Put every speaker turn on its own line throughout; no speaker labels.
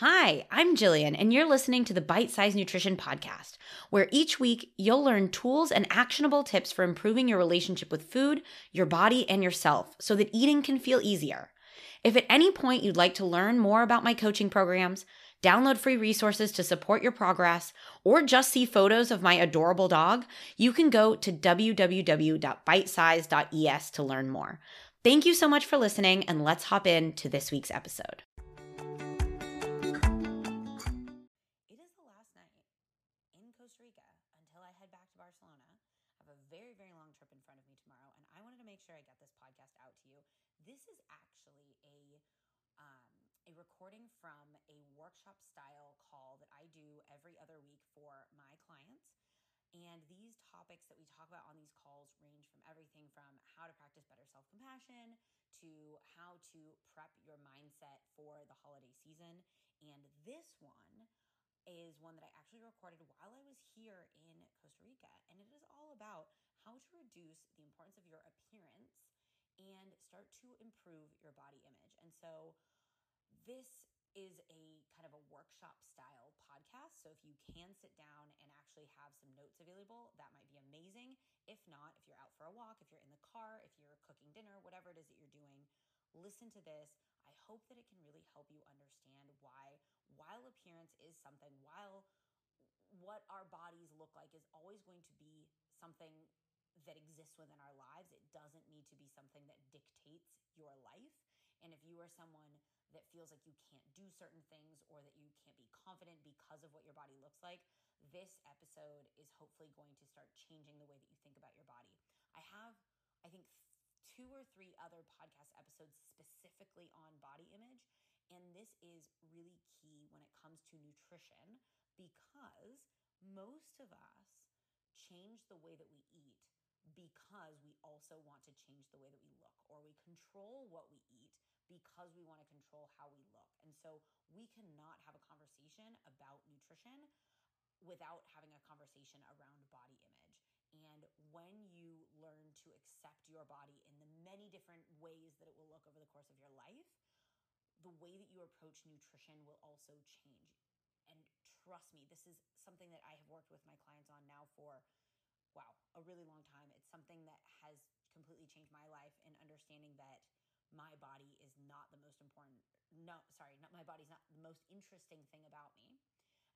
Hi, I'm Jillian, and you're listening to the Bite Size Nutrition Podcast, where each week you'll learn tools and actionable tips for improving your relationship with food, your body, and yourself so that eating can feel easier. If at any point you'd like to learn more about my coaching programs, download free resources to support your progress, or just see photos of my adorable dog, you can go to www.bitesize.es to learn more. Thank you so much for listening, and let's hop in to this week's episode. A workshop style call that I do every other week for my clients. And these topics that we talk about on these calls range from everything from how to practice better self compassion to how to prep your mindset for the holiday season. And this one is one that I actually recorded while I was here in Costa Rica. And it is all about how to reduce the importance of your appearance and start to improve your body image. And so, this is a kind of a workshop style podcast. So if you can sit down and actually have some notes available, that might be amazing. If not, if you're out for a walk, if you're in the car, if you're cooking dinner, whatever it is that you're doing, listen to this. I hope that it can really help you understand why, while appearance is something, while what our bodies look like is always going to be something that exists within our lives, it doesn't need to be something that dictates your life. And if you are someone that feels like you can't do certain things or that you can't be confident because of what your body looks like, this episode is hopefully going to start changing the way that you think about your body. I have, I think, two or three other podcast episodes specifically on body image. And this is really key when it comes to nutrition because most of us change the way that we eat because we also want to change the way that we look, or we control what we eat because we want to control how we look. And so we cannot have a conversation about nutrition without having a conversation around body image. And when you learn to accept your body in the many different ways that it will look over the course of your life, the way that you approach nutrition will also change. And trust me, this is something that I have worked with my clients on now for, wow, a really long time. It's something that has completely changed my life in understanding that my body is not the most important no sorry not my body's not the most interesting thing about me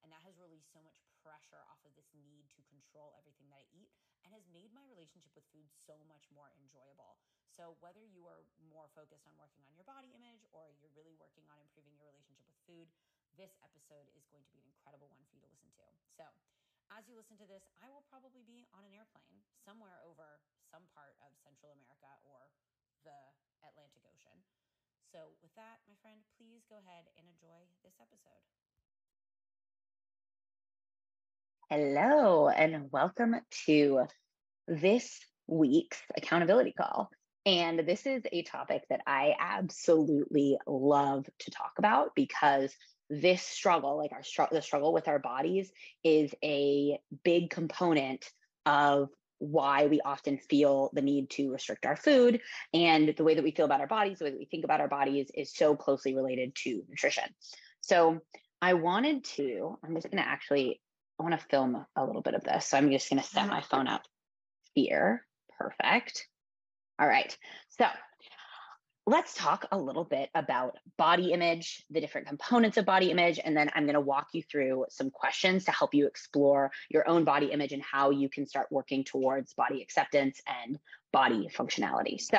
and that has released so much pressure off of this need to control everything that I eat and has made my relationship with food so much more enjoyable. So, whether you are more focused on working on your body image or you're really working on improving your relationship with food, this episode is going to be an incredible one for you to listen to. So, as you listen to this, I will probably be on an airplane somewhere over some part of Central America or. So, with that, my friend, please go ahead and enjoy this episode.
Hello, and welcome to this week's accountability call. And this is a topic that I absolutely love to talk about because this struggle, like our str- the struggle with our bodies, is a big component of why we often feel the need to restrict our food and the way that we feel about our bodies, the way that we think about our bodies is so closely related to nutrition. So I wanted to, I'm just going to actually, I want to film a little bit of this. So I'm just going to set my phone up here. Perfect. All right. So let's talk a little bit about body image, the different components of body image, and then I'm going to walk you through some questions to help you explore your own body image and how you can start working towards body acceptance and body functionality. So,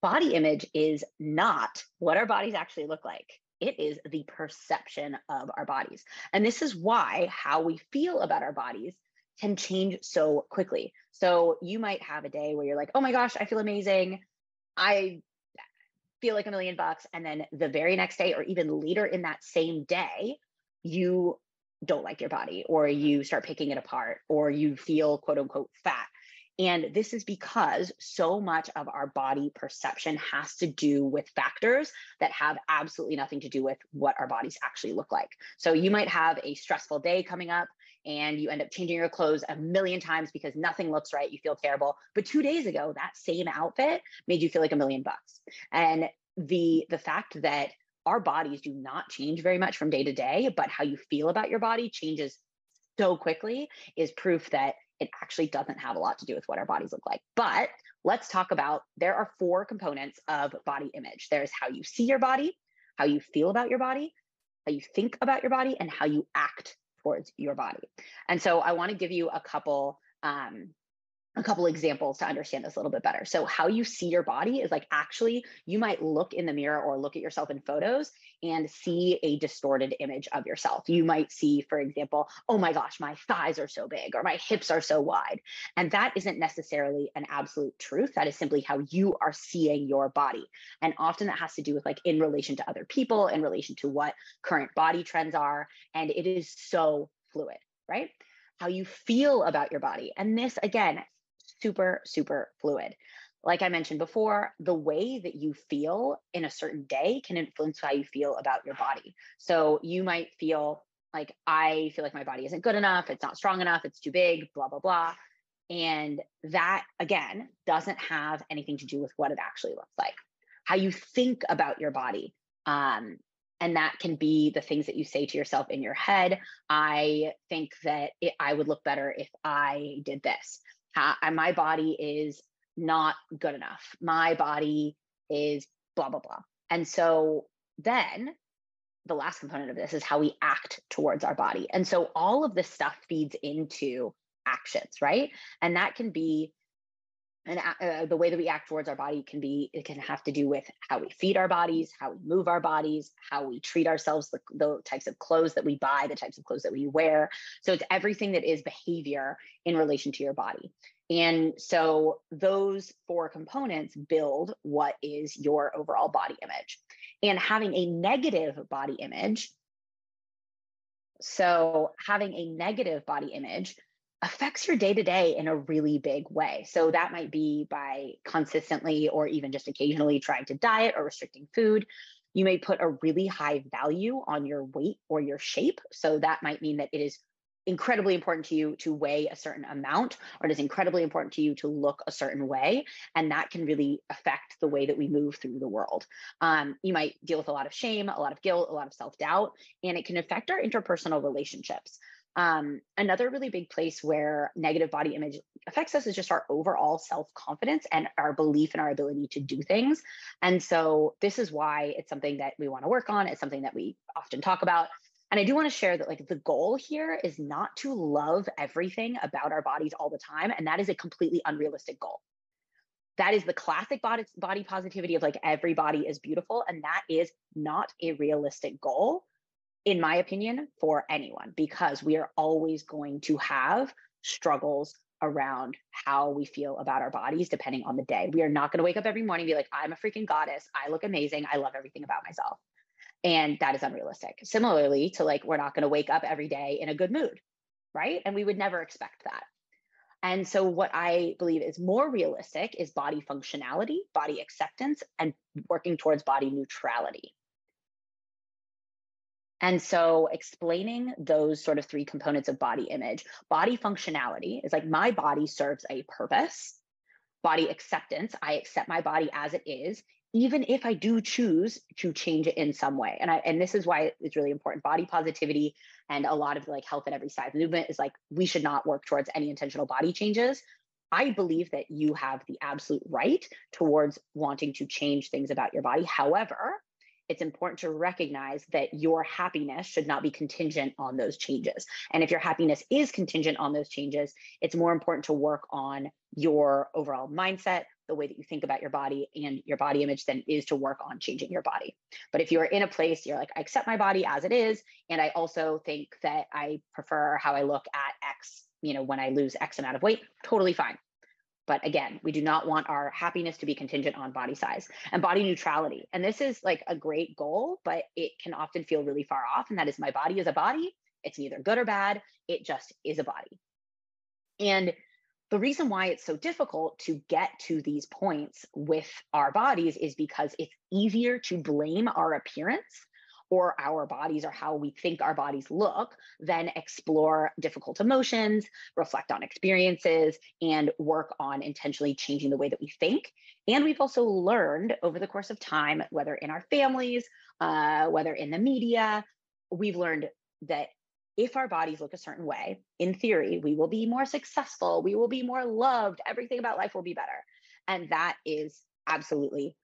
body image is not what our bodies actually look like. It is the perception of our bodies. And this is why how we feel about our bodies can change so quickly. So, you might have a day where you're like, oh my gosh, I feel amazing. I feel like a million bucks. And then the very next day, or even later in that same day, you don't like your body, or you start picking it apart, or you feel quote unquote fat. And this is because so much of our body perception has to do with factors that have absolutely nothing to do with what our bodies actually look like. So you might have a stressful day coming up and you end up changing your clothes a million times because nothing looks right. You feel terrible. But two days ago, that same outfit made you feel like a million bucks. And the the fact that our bodies do not change very much from day to day, but how you feel about your body changes so quickly is proof that it actually doesn't have a lot to do with what our bodies look like. But let's talk about there are four components of body image there's how you see your body, how you feel about your body, how you think about your body, and how you act towards your body. And so I want to give you a couple um, a couple examples to understand this a little bit better. So, how you see your body is like actually, you might look in the mirror or look at yourself in photos and see a distorted image of yourself. You might see, for example, oh my gosh, my thighs are so big or my hips are so wide. And that isn't necessarily an absolute truth. That is simply how you are seeing your body. And often that has to do with like in relation to other people, in relation to what current body trends are. And it is so fluid, right? How you feel about your body. And this, again, super, super fluid. Like I mentioned before, the way that you feel in a certain day can influence how you feel about your body. So you might feel like, I feel like my body isn't good enough, it's not strong enough, it's too big, blah, blah, blah. And that, again, doesn't have anything to do with what it actually looks like. How you think about your body um, and that can be the things that you say to yourself in your head i think that it, i would look better if i did this my body is not good enough. My body is blah, blah, blah. And so then the last component of this is how we act towards our body. And so all of this stuff feeds into actions, right? And that can be and uh, the way that we act towards our body can be it can have to do with how we feed our bodies how we move our bodies how we treat ourselves the, the types of clothes that we buy the types of clothes that we wear. So it's everything that is behavior in relation to your body. And so those four components build what is your overall body image. And having a negative body image so having a negative body image affects your day to day in a really big way. So that might be by consistently or even just occasionally trying to diet or restricting food. You may put a really high value on your weight or your shape. So that might mean that it is incredibly important to you to weigh a certain amount or it is incredibly important to you to look a certain way and that can really affect the way that we move through the world um, you might deal with a lot of shame a lot of guilt a lot of self-doubt and it can affect our interpersonal relationships um, another really big place where negative body image affects us is just our overall self confidence and our belief in our ability to do things. And so, this is why it's something that we want to work on. It's something that we often talk about. And I do want to share that, like, the goal here is not to love everything about our bodies all the time. And that is a completely unrealistic goal. That is the classic body, body positivity of like every body is beautiful. And that is not a realistic goal in my opinion, for anyone, because we are always going to have struggles around how we feel about our bodies depending on the day. We are not going to wake up every morning and be like, I'm a freaking goddess. I look amazing. I love everything about myself. And that is unrealistic. Similarly to like, we're not going to wake up every day in a good mood, right? And we would never expect that. And so, what I believe is more realistic is body functionality, body acceptance, and working towards body neutrality. And so, explaining those sort of three components of body image, body functionality is like my body serves a purpose. Body acceptance, I accept my body as it is, even if I do choose to change it in some way. And I and this is why it's really important. Body positivity and a lot of like health at every size movement is like we should not work towards any intentional body changes. I believe that you have the absolute right towards wanting to change things about your body. However, it's important to recognize that your happiness should not be contingent on those changes. And if your happiness is contingent on those changes, it's more important to work on your overall mindset, the way that you think about your body and your body image than it is to work on changing your body. But if you're in a place you're like, I accept my body as it is, and I also think that I prefer how I look at X, you know, when I lose X amount of weight, totally fine. But again, we do not want our happiness to be contingent on body size and body neutrality. And this is like a great goal, but it can often feel really far off. And that is my body is a body. It's neither good or bad. It just is a body. And the reason why it's so difficult to get to these points with our bodies is because it's easier to blame our appearance or our bodies or how we think our bodies look, then explore difficult emotions, reflect on experiences, and work on intentionally changing the way that we think. And we've also learned over the course of time, whether in our families, uh, whether in the media, we've learned that if our bodies look a certain way, in theory, we will be more successful, we will be more loved, everything about life will be better. And that is absolutely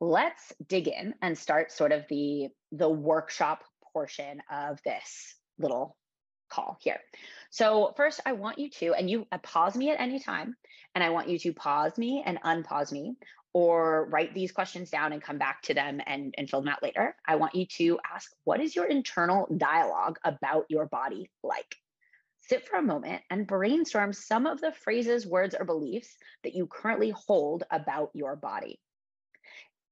let's dig in and start sort of the, the workshop portion of this little call here. So first I want you to, and you uh, pause me at any time, and I want you to pause me and unpause me or write these questions down and come back to them and, and fill them out later. I want you to ask, what is your internal dialogue about your body like? Sit for a moment and brainstorm some of the phrases, words, or beliefs that you currently hold about your body.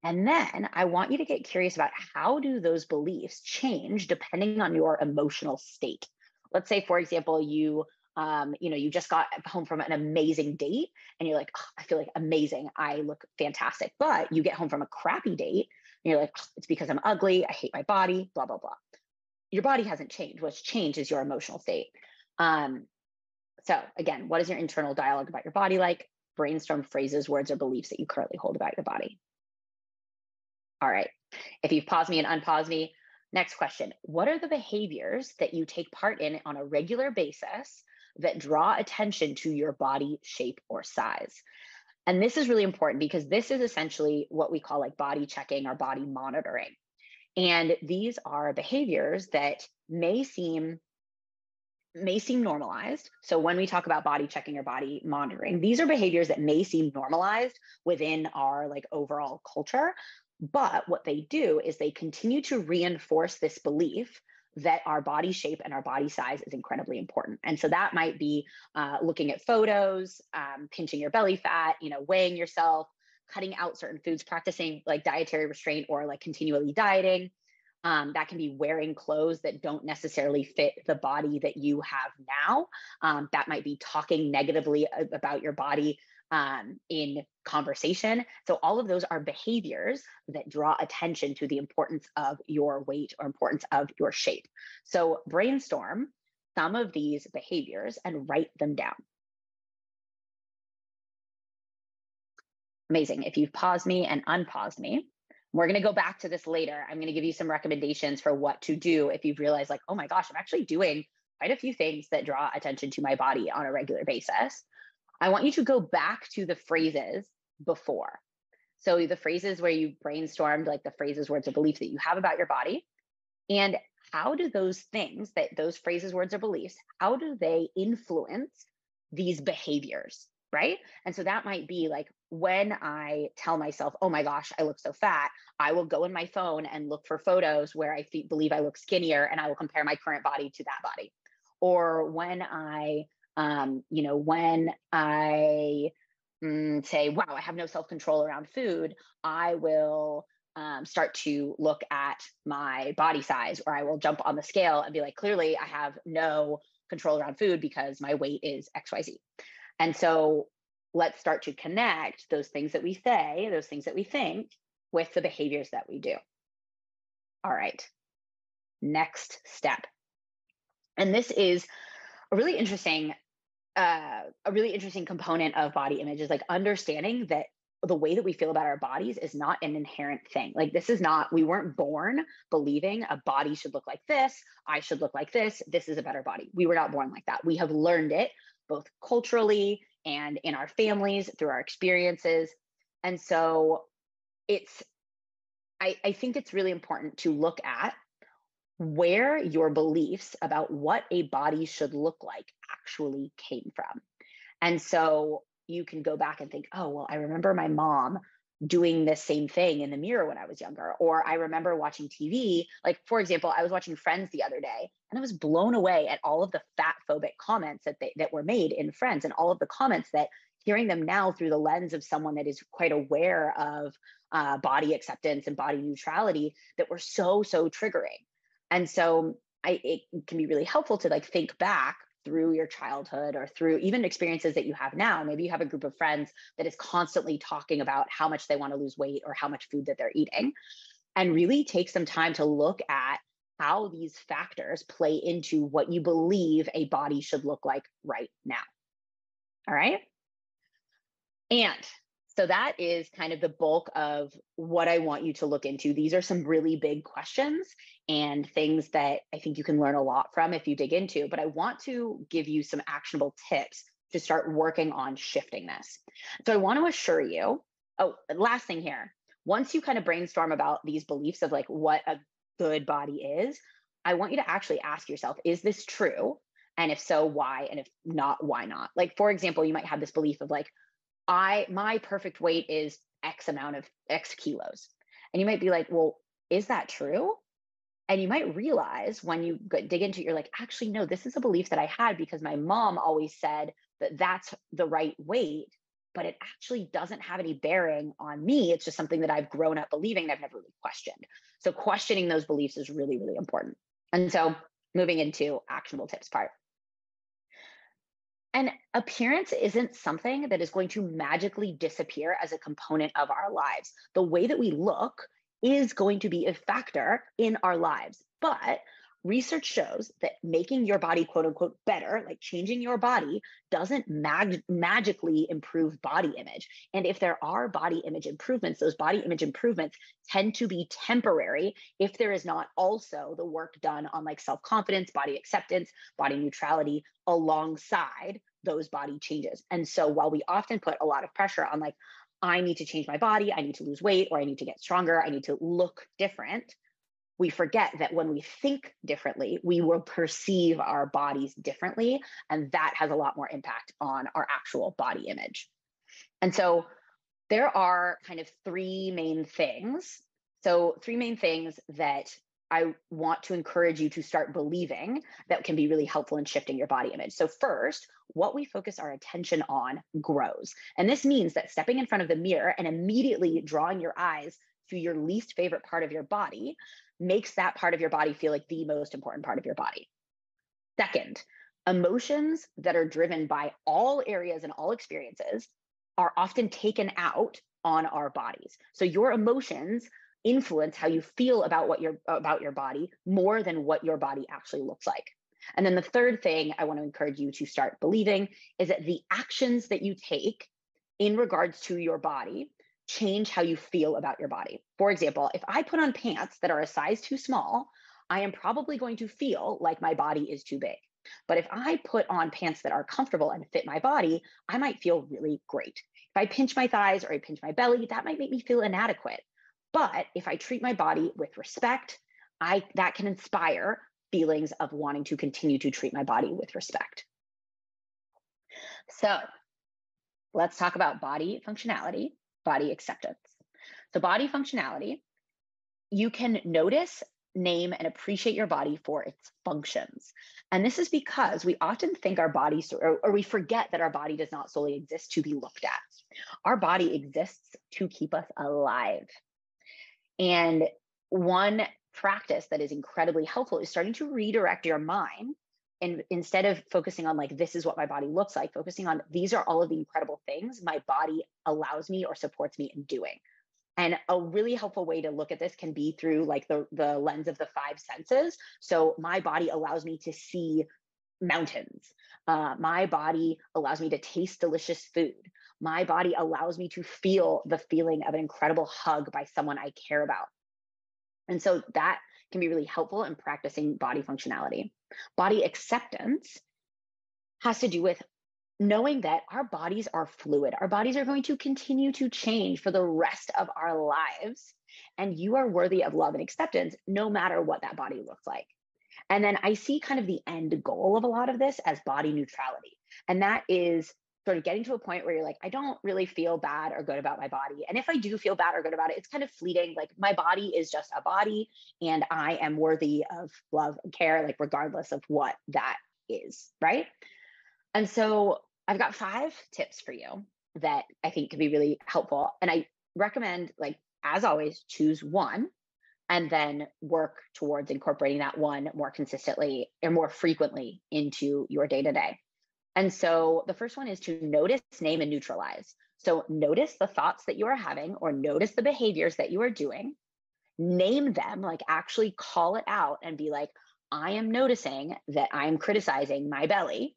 And then I want you to get curious about how do those beliefs change depending on your emotional state. Let's say, for example, you um, you know, you just got home from an amazing date and you're like, oh, I feel like amazing. I look fantastic. But you get home from a crappy date and you're like, oh, it's because I'm ugly. I hate my body, blah, blah, blah. Your body hasn't changed. What's changed is your emotional state. Um, so, again, what is your internal dialogue about your body like? Brainstorm phrases, words, or beliefs that you currently hold about your body. All right. If you've paused me and unpaused me, next question What are the behaviors that you take part in on a regular basis that draw attention to your body shape or size. And this is really important because this is essentially what we call like body checking or body monitoring. And these are behaviors that may seem may seem normalized. So when we talk about body checking or body monitoring, these are behaviors that may seem normalized within our like overall culture, but what they do is they continue to reinforce this belief that our body shape and our body size is incredibly important. And so that might be uh, looking at photos, um, pinching your belly fat, you know, weighing yourself, cutting out certain foods, practicing like dietary restraint or like continually dieting. Um, that can be wearing clothes that don't necessarily fit the body that you have now. Um, that might be talking negatively about your body um, in conversation. So, all of those are behaviors that draw attention to the importance of your weight or importance of your shape. So, brainstorm some of these behaviors and write them down. Amazing. If you've paused me and unpaused me, we're going to go back to this later. I'm going to give you some recommendations for what to do if you've realized, like, oh my gosh, I'm actually doing quite a few things that draw attention to my body on a regular basis. I want you to go back to the phrases before. So the phrases where you brainstormed, like the phrases, words, or beliefs that you have about your body. And how do those things that those phrases, words, or beliefs, how do they influence these behaviors? Right. And so that might be like when I tell myself, oh my gosh, I look so fat, I will go in my phone and look for photos where I believe I look skinnier and I will compare my current body to that body. Or when I um, you know, when I mm, say, wow, I have no self control around food, I will um, start to look at my body size or I will jump on the scale and be like, clearly I have no control around food because my weight is XYZ. And so let's start to connect those things that we say, those things that we think with the behaviors that we do. All right, next step. And this is a really interesting uh, a really interesting component of body image is like understanding that the way that we feel about our bodies is not an inherent thing. Like this is not, we weren't born believing a body should look like this, I should look like this, this is a better body. We were not born like that. We have learned it both culturally and in our families through our experiences. And so it's, I, I think it's really important to look at where your beliefs about what a body should look like actually came from. And so you can go back and think, oh, well, I remember my mom doing this same thing in the mirror when I was younger. Or I remember watching TV. Like, for example, I was watching Friends the other day and I was blown away at all of the fat phobic comments that they, that were made in Friends and all of the comments that hearing them now through the lens of someone that is quite aware of uh, body acceptance and body neutrality that were so, so triggering. And so I, it can be really helpful to like think back through your childhood or through even experiences that you have now. Maybe you have a group of friends that is constantly talking about how much they want to lose weight or how much food that they're eating. And really take some time to look at how these factors play into what you believe a body should look like right now. All right. And so that is kind of the bulk of what I want you to look into. These are some really big questions and things that I think you can learn a lot from if you dig into. But I want to give you some actionable tips to start working on shifting this. So I want to assure you oh, last thing here. Once you kind of brainstorm about these beliefs of like what a good body is, I want you to actually ask yourself, is this true? And if so, why? And if not, why not? Like, for example, you might have this belief of like, I, my perfect weight is X amount of X kilos. And you might be like, well, is that true? And you might realize when you dig into it, you're like, actually, no, this is a belief that I had because my mom always said that that's the right weight, but it actually doesn't have any bearing on me. It's just something that I've grown up believing and I've never really questioned. So questioning those beliefs is really, really important. And so moving into actionable tips part. And appearance isn't something that is going to magically disappear as a component of our lives. The way that we look is going to be a factor in our lives. But research shows that making your body quote unquote better, like changing your body, doesn't mag- magically improve body image. And if there are body image improvements, those body image improvements tend to be temporary if there is not also the work done on like self confidence, body acceptance, body neutrality alongside those body changes. And so while we often put a lot of pressure on like, I need to change my body, I need to lose weight, or I need to get stronger, I need to look different we forget that when we think differently, we will perceive our bodies differently. And that has a lot more impact on our actual body image. And so there are kind of three main things. So, three main things that I want to encourage you to start believing that can be really helpful in shifting your body image. So, first, what we focus our attention on grows. And this means that stepping in front of the mirror and immediately drawing your eyes to your least favorite part of your body makes that part of your body feel like the most important part of your body. Second, emotions that are driven by all areas and all experiences are often taken out on our bodies. So your emotions influence how you feel about what your about your body more than what your body actually looks like. And then the third thing I want to encourage you to start believing is that the actions that you take in regards to your body change how you feel about your body. For example, if I put on pants that are a size too small, I am probably going to feel like my body is too big. But if I put on pants that are comfortable and fit my body, I might feel really great. If I pinch my thighs or I pinch my belly, that might make me feel inadequate. But if I treat my body with respect, I that can inspire feelings of wanting to continue to treat my body with respect. So, let's talk about body functionality body acceptance. So, body functionality, you can notice, name, and appreciate your body for its functions. And this is because we often think our bodies, or, or we forget that our body does not solely exist to be looked at. Our body exists to keep us alive. And one practice that is incredibly helpful is starting to redirect your mind and instead of focusing on like this is what my body looks like focusing on these are all of the incredible things my body allows me or supports me in doing. And a really helpful way to look at this can be through like the the lens of the five senses. So my body allows me to see mountains. Uh, my body allows me to taste delicious food my body allows me to feel the feeling of an incredible hug by someone i care about and so that can be really helpful in practicing body functionality. Body acceptance has to do with knowing that our bodies are fluid. Our bodies are going to continue to change for the rest of our lives. And you are worthy of love and acceptance no matter what that body looks like. And then I see kind of the end goal of a lot of this as body neutrality. And that is sort of getting to a point where you're like, I don't really feel bad or good about my body. And if I do feel bad or good about it, it's kind of fleeting. Like my body is just a body and I am worthy of love and care, like regardless of what that is. Right. And so I've got five tips for you that I think can be really helpful. And I recommend, like, as always, choose one and then work towards incorporating that one more consistently or more frequently into your day to day. And so the first one is to notice, name, and neutralize. So notice the thoughts that you are having or notice the behaviors that you are doing, name them, like actually call it out and be like, I am noticing that I'm criticizing my belly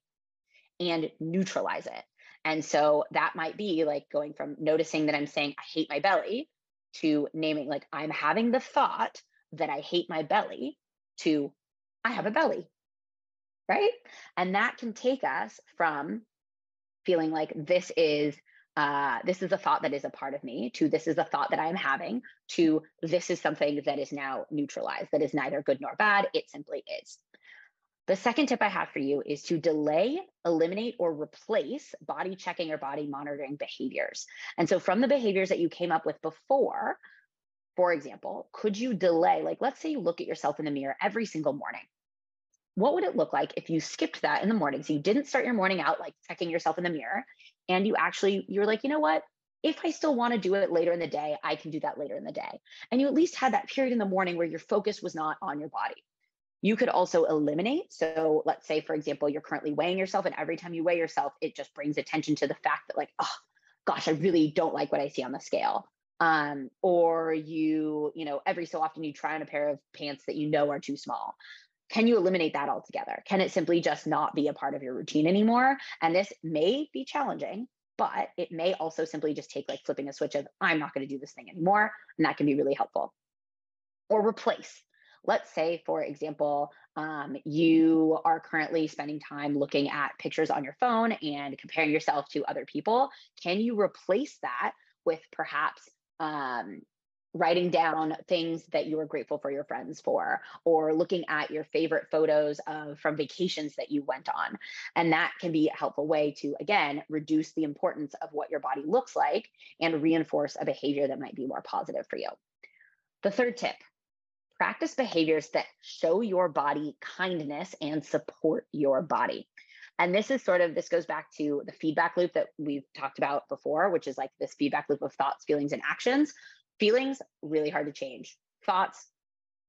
and neutralize it. And so that might be like going from noticing that I'm saying, I hate my belly to naming, like, I'm having the thought that I hate my belly to I have a belly. Right. And that can take us from feeling like this is uh, this is a thought that is a part of me to this is a thought that I'm having to this is something that is now neutralized, that is neither good nor bad. It simply is. The second tip I have for you is to delay, eliminate, or replace body checking or body monitoring behaviors. And so, from the behaviors that you came up with before, for example, could you delay, like, let's say you look at yourself in the mirror every single morning. What would it look like if you skipped that in the morning? So, you didn't start your morning out like checking yourself in the mirror, and you actually, you're like, you know what? If I still want to do it later in the day, I can do that later in the day. And you at least had that period in the morning where your focus was not on your body. You could also eliminate. So let's say, for example, you're currently weighing yourself, and every time you weigh yourself, it just brings attention to the fact that, like, oh gosh, I really don't like what I see on the scale. Um, or you, you know, every so often you try on a pair of pants that you know are too small. Can you eliminate that altogether? Can it simply just not be a part of your routine anymore? And this may be challenging, but it may also simply just take like flipping a switch of, I'm not going to do this thing anymore. And that can be really helpful. Or replace let's say, for example, um, you are currently spending time looking at pictures on your phone and comparing yourself to other people. Can you replace that with perhaps um, writing down things that you are grateful for your friends for or looking at your favorite photos of from vacations that you went on and that can be a helpful way to again reduce the importance of what your body looks like and reinforce a behavior that might be more positive for you the third tip practice behaviors that show your body kindness and support your body. And this is sort of, this goes back to the feedback loop that we've talked about before, which is like this feedback loop of thoughts, feelings, and actions. Feelings, really hard to change. Thoughts,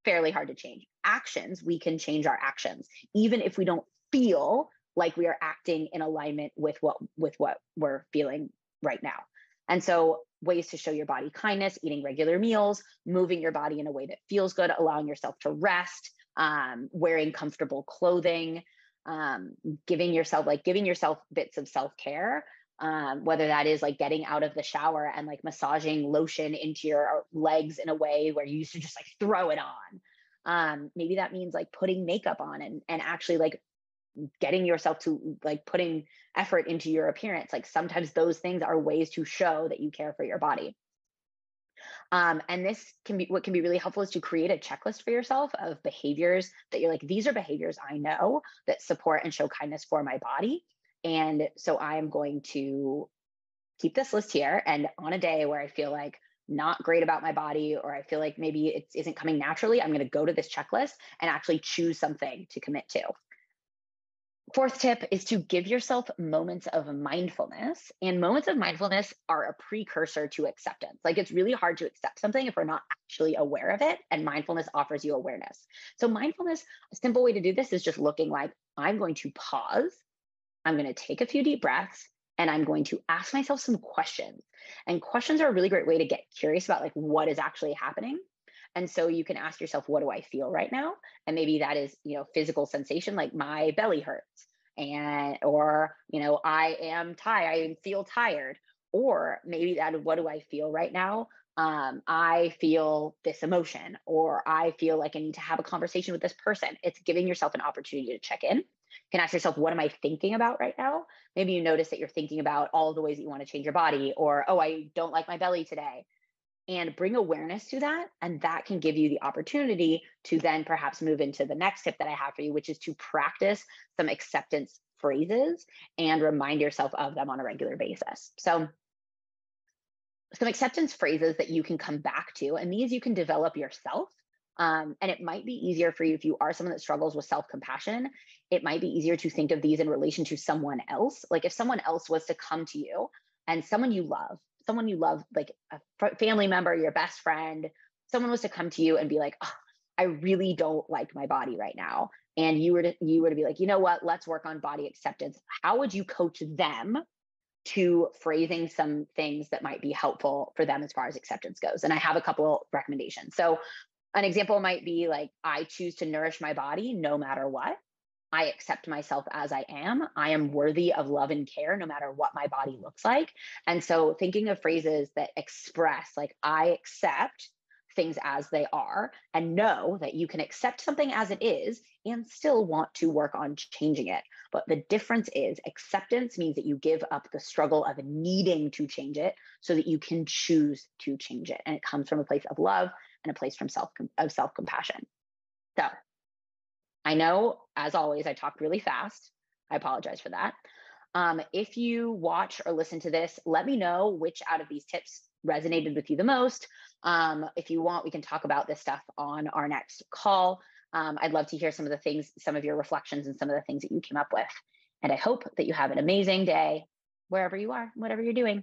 fairly hard to change. Actions, we can change our actions, even if we don't feel like we are acting in alignment with what with what we're feeling right now. And so ways to show your body kindness, eating regular meals, moving your body in a way that feels good, allowing yourself to rest, um, wearing comfortable clothing, um, giving yourself like giving yourself bits of self care. Um, whether that is like getting out of the shower and like massaging lotion into your legs in a way where you used to just like throw it on. Um, maybe that means like putting makeup on and, and actually like getting yourself to like putting effort into your appearance. Like sometimes those things are ways to show that you care for your body. Um, and this can be what can be really helpful is to create a checklist for yourself of behaviors that you're like these are behaviors i know that support and show kindness for my body and so i am going to keep this list here and on a day where i feel like not great about my body or i feel like maybe it isn't coming naturally i'm going to go to this checklist and actually choose something to commit to Fourth tip is to give yourself moments of mindfulness. And moments of mindfulness are a precursor to acceptance. Like it's really hard to accept something if we're not actually aware of it. And mindfulness offers you awareness. So, mindfulness, a simple way to do this is just looking like I'm going to pause, I'm going to take a few deep breaths, and I'm going to ask myself some questions. And questions are a really great way to get curious about like what is actually happening. And so you can ask yourself, what do I feel right now? And maybe that is, you know, physical sensation, like my belly hurts and or you know i am tired i feel tired. Or maybe that what do i feel right now? Um, i feel this emotion or i feel like i need to have a conversation with this person. It's giving yourself an opportunity to check in you can ask yourself what am i thinking about right now maybe you notice that you're thinking about all the ways that you want to change your body or oh i don't like my belly today and bring awareness to that. And that can give you the opportunity to then perhaps move into the next tip that I have for you, which is to practice some acceptance phrases and remind yourself of them on a regular basis. So, some acceptance phrases that you can come back to, and these you can develop yourself. Um, and it might be easier for you if you are someone that struggles with self compassion. It might be easier to think of these in relation to someone else. Like if someone else was to come to you and someone you love someone you love, like a family member, your best friend, someone was to come to you and be like, oh, I really don't like my body right now. And you were to you were to be like, you know what, let's work on body acceptance. How would you coach them to phrasing some things that might be helpful for them as far as acceptance goes? And I have a couple recommendations. So an example might be like, I choose to nourish my body no matter what. I accept myself as I am. I am worthy of love and care no matter what my body looks like. And so thinking of phrases that express, like, I accept things as they are and know that you can accept something as it is and still want to work on changing it. But the difference is acceptance means that you give up the struggle of needing to change it so that you can choose to change it. And it comes from a place of love and a place from self of self-compassion. So I know, as always, I talked really fast. I apologize for that. Um, if you watch or listen to this, let me know which out of these tips resonated with you the most. Um, if you want, we can talk about this stuff on our next call. Um, I'd love to hear some of the things, some of your reflections, and some of the things that you came up with. And I hope that you have an amazing day wherever you are, whatever you're doing.